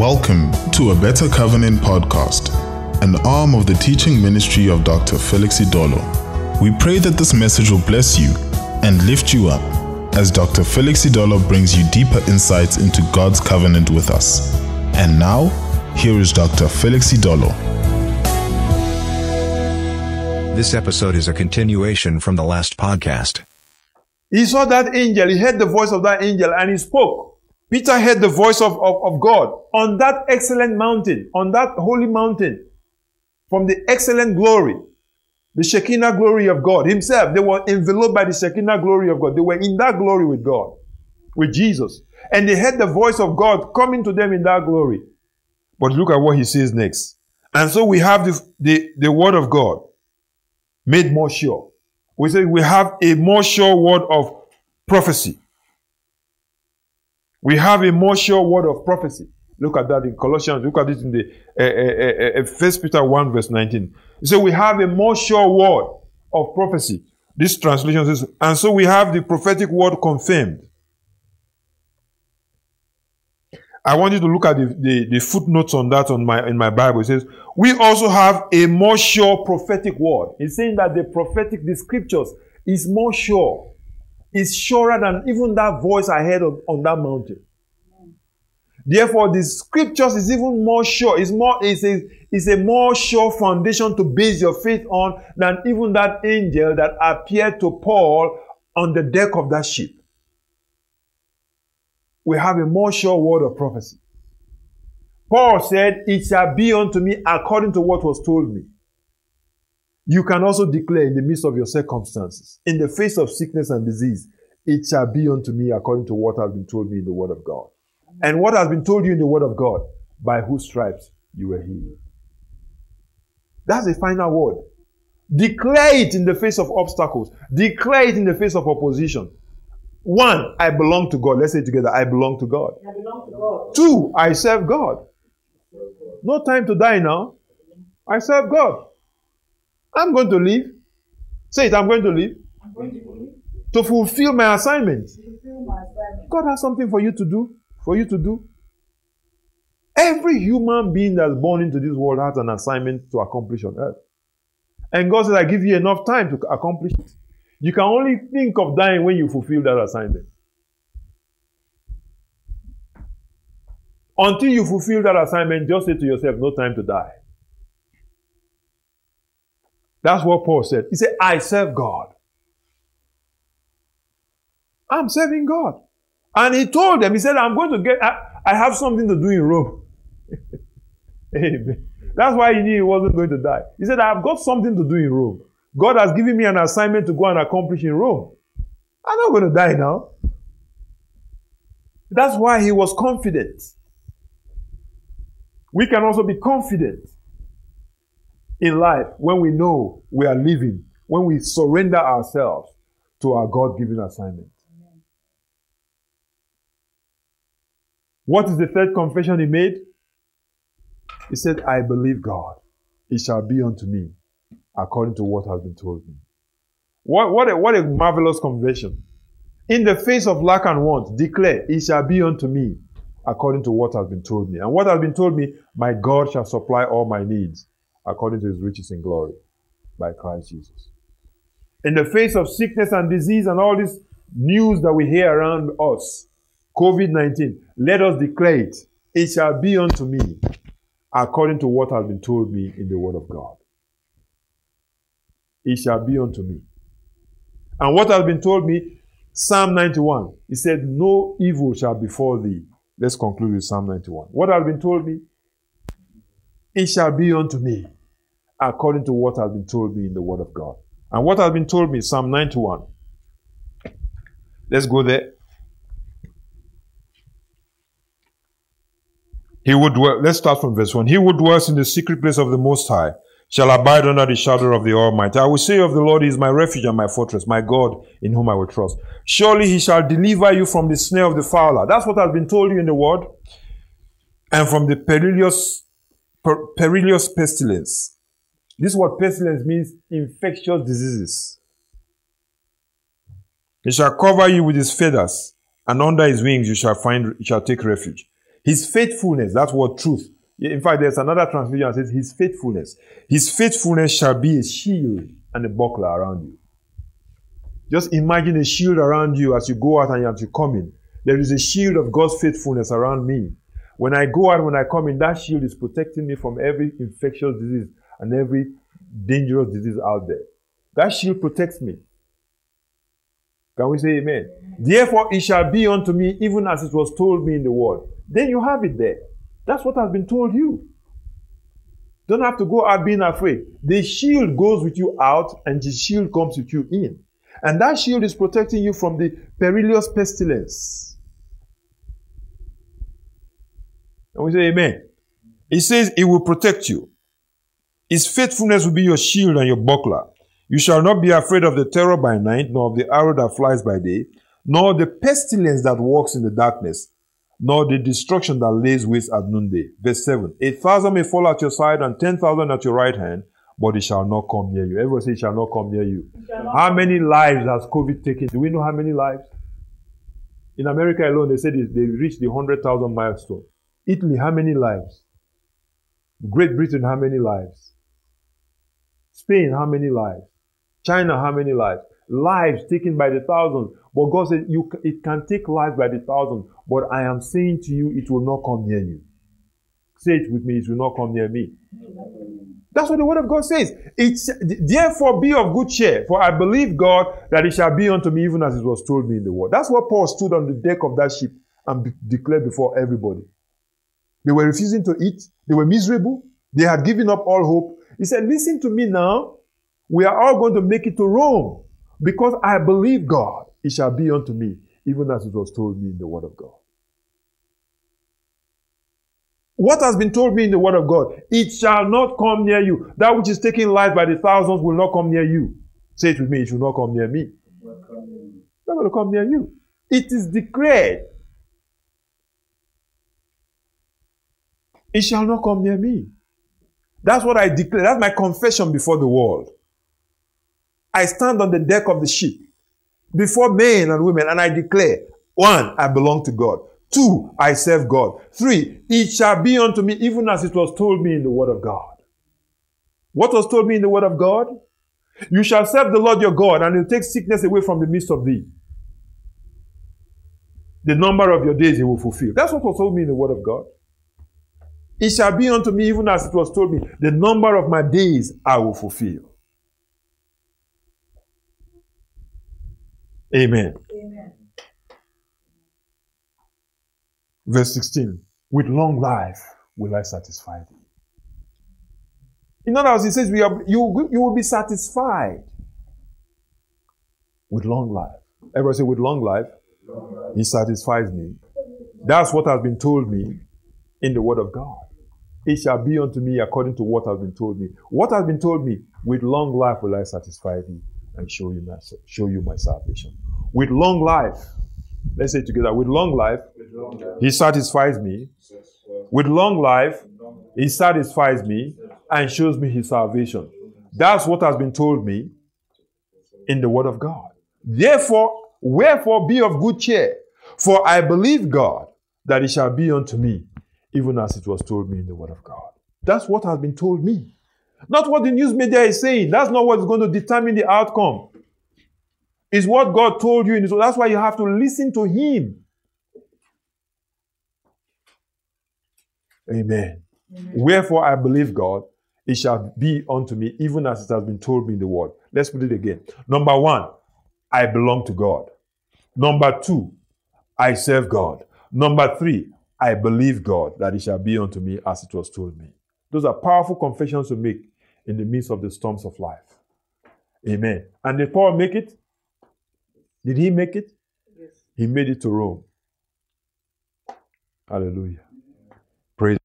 Welcome to a Better Covenant podcast, an arm of the teaching ministry of Dr. Felix Idolor. We pray that this message will bless you and lift you up as Dr. Felix Idolor brings you deeper insights into God's covenant with us. And now, here is Dr. Felix Idolor. This episode is a continuation from the last podcast. He saw that angel, he heard the voice of that angel, and he spoke. Peter heard the voice of, of, of God on that excellent mountain, on that holy mountain, from the excellent glory, the Shekinah glory of God Himself. They were enveloped by the Shekinah glory of God. They were in that glory with God, with Jesus. And they heard the voice of God coming to them in that glory. But look at what He says next. And so we have the, the, the word of God made more sure. We say we have a more sure word of prophecy. We have a more sure word of prophecy. Look at that in Colossians. Look at it in the uh, uh, uh, First Peter 1 verse 19. So we have a more sure word of prophecy. This translation says, and so we have the prophetic word confirmed. I want you to look at the, the, the, footnotes on that on my in my Bible. It says, we also have a more sure prophetic word. It's saying that the prophetic, the scriptures, is more sure is surer than even that voice I heard on, on that mountain. Therefore, the scriptures is even more sure. It's more, it's a, it's a more sure foundation to base your faith on than even that angel that appeared to Paul on the deck of that ship. We have a more sure word of prophecy. Paul said, It shall be unto me according to what was told me. You can also declare in the midst of your circumstances, in the face of sickness and disease, it shall be unto me according to what has been told me in the Word of God. And what has been told you in the Word of God, by whose stripes you were healed. That's the final word. Declare it in the face of obstacles. Declare it in the face of opposition. One, I belong to God. Let's say together, I belong to God. I belong to God. Two, I serve God. No time to die now. I serve God. I'm going to live. Say it, I'm going to live. Going to, to fulfill my assignment. fulfill my assignment. God has something for you to do. For you to do. Every human being that's born into this world has an assignment to accomplish on earth. And God says, I give you enough time to accomplish it. You can only think of dying when you fulfill that assignment. Until you fulfill that assignment, just say to yourself, no time to die. That's what Paul said. He said, I serve God. I'm serving God. And he told them, he said, I'm going to get, I, I have something to do in Rome. Amen. That's why he knew he wasn't going to die. He said, I've got something to do in Rome. God has given me an assignment to go and accomplish in Rome. I'm not going to die now. That's why he was confident. We can also be confident in life when we know we are living, when we surrender ourselves to our God given assignment. What is the third confession he made? He said, I believe God. It shall be unto me according to what has been told me. What, what, a, what a marvelous confession. In the face of lack and want, declare, It shall be unto me according to what has been told me. And what has been told me, my God shall supply all my needs according to his riches in glory by Christ Jesus. In the face of sickness and disease and all this news that we hear around us, COVID 19, let us declare it. It shall be unto me according to what has been told me in the Word of God. It shall be unto me. And what has been told me, Psalm 91, he said, No evil shall befall thee. Let's conclude with Psalm 91. What has been told me? It shall be unto me according to what has been told me in the Word of God. And what has been told me, Psalm 91. Let's go there. He would dwell, let's start from verse 1. He who dwells in the secret place of the Most High shall abide under the shadow of the Almighty. I will say of the Lord, He is my refuge and my fortress, my God in whom I will trust. Surely He shall deliver you from the snare of the fowler. That's what has been told you in the Word. And from the perilous, per, perilous pestilence. This word pestilence means infectious diseases. He shall cover you with his feathers, and under his wings you shall find, you shall take refuge. His faithfulness, that's what truth. In fact, there's another translation that says his faithfulness. His faithfulness shall be a shield and a buckler around you. Just imagine a shield around you as you go out and as you come in. There is a shield of God's faithfulness around me. When I go out, when I come in, that shield is protecting me from every infectious disease and every dangerous disease out there. That shield protects me. Can we say amen? Therefore, it shall be unto me even as it was told me in the word. Then you have it there. That's what has been told you. Don't have to go out being afraid. The shield goes with you out, and the shield comes with you in. And that shield is protecting you from the perilous pestilence. And we say, Amen. He says, It will protect you. His faithfulness will be your shield and your buckler. You shall not be afraid of the terror by night, nor of the arrow that flies by day, nor the pestilence that walks in the darkness, nor the destruction that lays waste at noonday. Verse 7 A thousand may fall at your side and ten thousand at your right hand, but it shall not come near you. Everybody say, it shall not come near you. How many lives has COVID taken? Do we know how many lives? In America alone, they said they reached the 100,000 milestone. Italy, how many lives? Great Britain, how many lives? Spain, how many lives? China, how many lives? Lives taken by the thousands. But God said, you, it can take lives by the thousands, but I am saying to you, it will not come near you. Say it with me, it will not come near me. That's what the word of God says. It's therefore be of good cheer, for I believe God that it shall be unto me even as it was told me in the word. That's what Paul stood on the deck of that ship and be- declared before everybody. They were refusing to eat. They were miserable. They had given up all hope. He said, Listen to me now. We are all going to make it to Rome because I believe God. It shall be unto me, even as it was told me in the Word of God. What has been told me in the Word of God? It shall not come near you. That which is taking life by the thousands will not come near you. Say it with me, it will not come near me. It's not going to come near you. It is declared. It shall not come near me. That's what I declare. That's my confession before the world. I stand on the deck of the ship before men and women and I declare, one, I belong to God. Two, I serve God. Three, it shall be unto me even as it was told me in the word of God. What was told me in the word of God? You shall serve the Lord your God and he'll take sickness away from the midst of thee. The number of your days he will fulfill. That's what was told me in the word of God. It shall be unto me even as it was told me. The number of my days I will fulfill. Amen. Amen. Verse 16 With long life will I satisfy thee. In other words, he says, we are, you, you will be satisfied with long life. Everybody say, with long life, long life, he satisfies me. That's what has been told me in the word of God. It shall be unto me according to what has been told me. What has been told me, with long life will I satisfy thee and show you my, show you my salvation. With long life, let's say together, with long life, he satisfies me. With long life, he satisfies me and shows me his salvation. That's what has been told me in the word of God. Therefore, wherefore be of good cheer, for I believe God that it shall be unto me, even as it was told me in the word of God. That's what has been told me. Not what the news media is saying. That's not what's going to determine the outcome. It's what God told you in His word. That's why you have to listen to Him. Amen. Amen. Wherefore I believe God, it shall be unto me, even as it has been told me in the word. Let's put it again. Number one, I belong to God. Number two, I serve God. Number three, I believe God that it shall be unto me as it was told me. Those are powerful confessions to make in the midst of the storms of life. Amen. And did Paul make it? Did he make it? Yes. He made it to Rome. Hallelujah. Praise.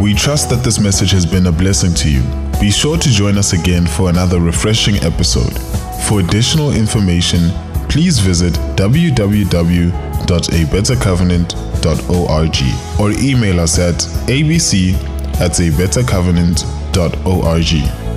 We trust that this message has been a blessing to you. Be sure to join us again for another refreshing episode. For additional information, please visit www.abettercovenant.org or email us at abc at abettercovenant.org.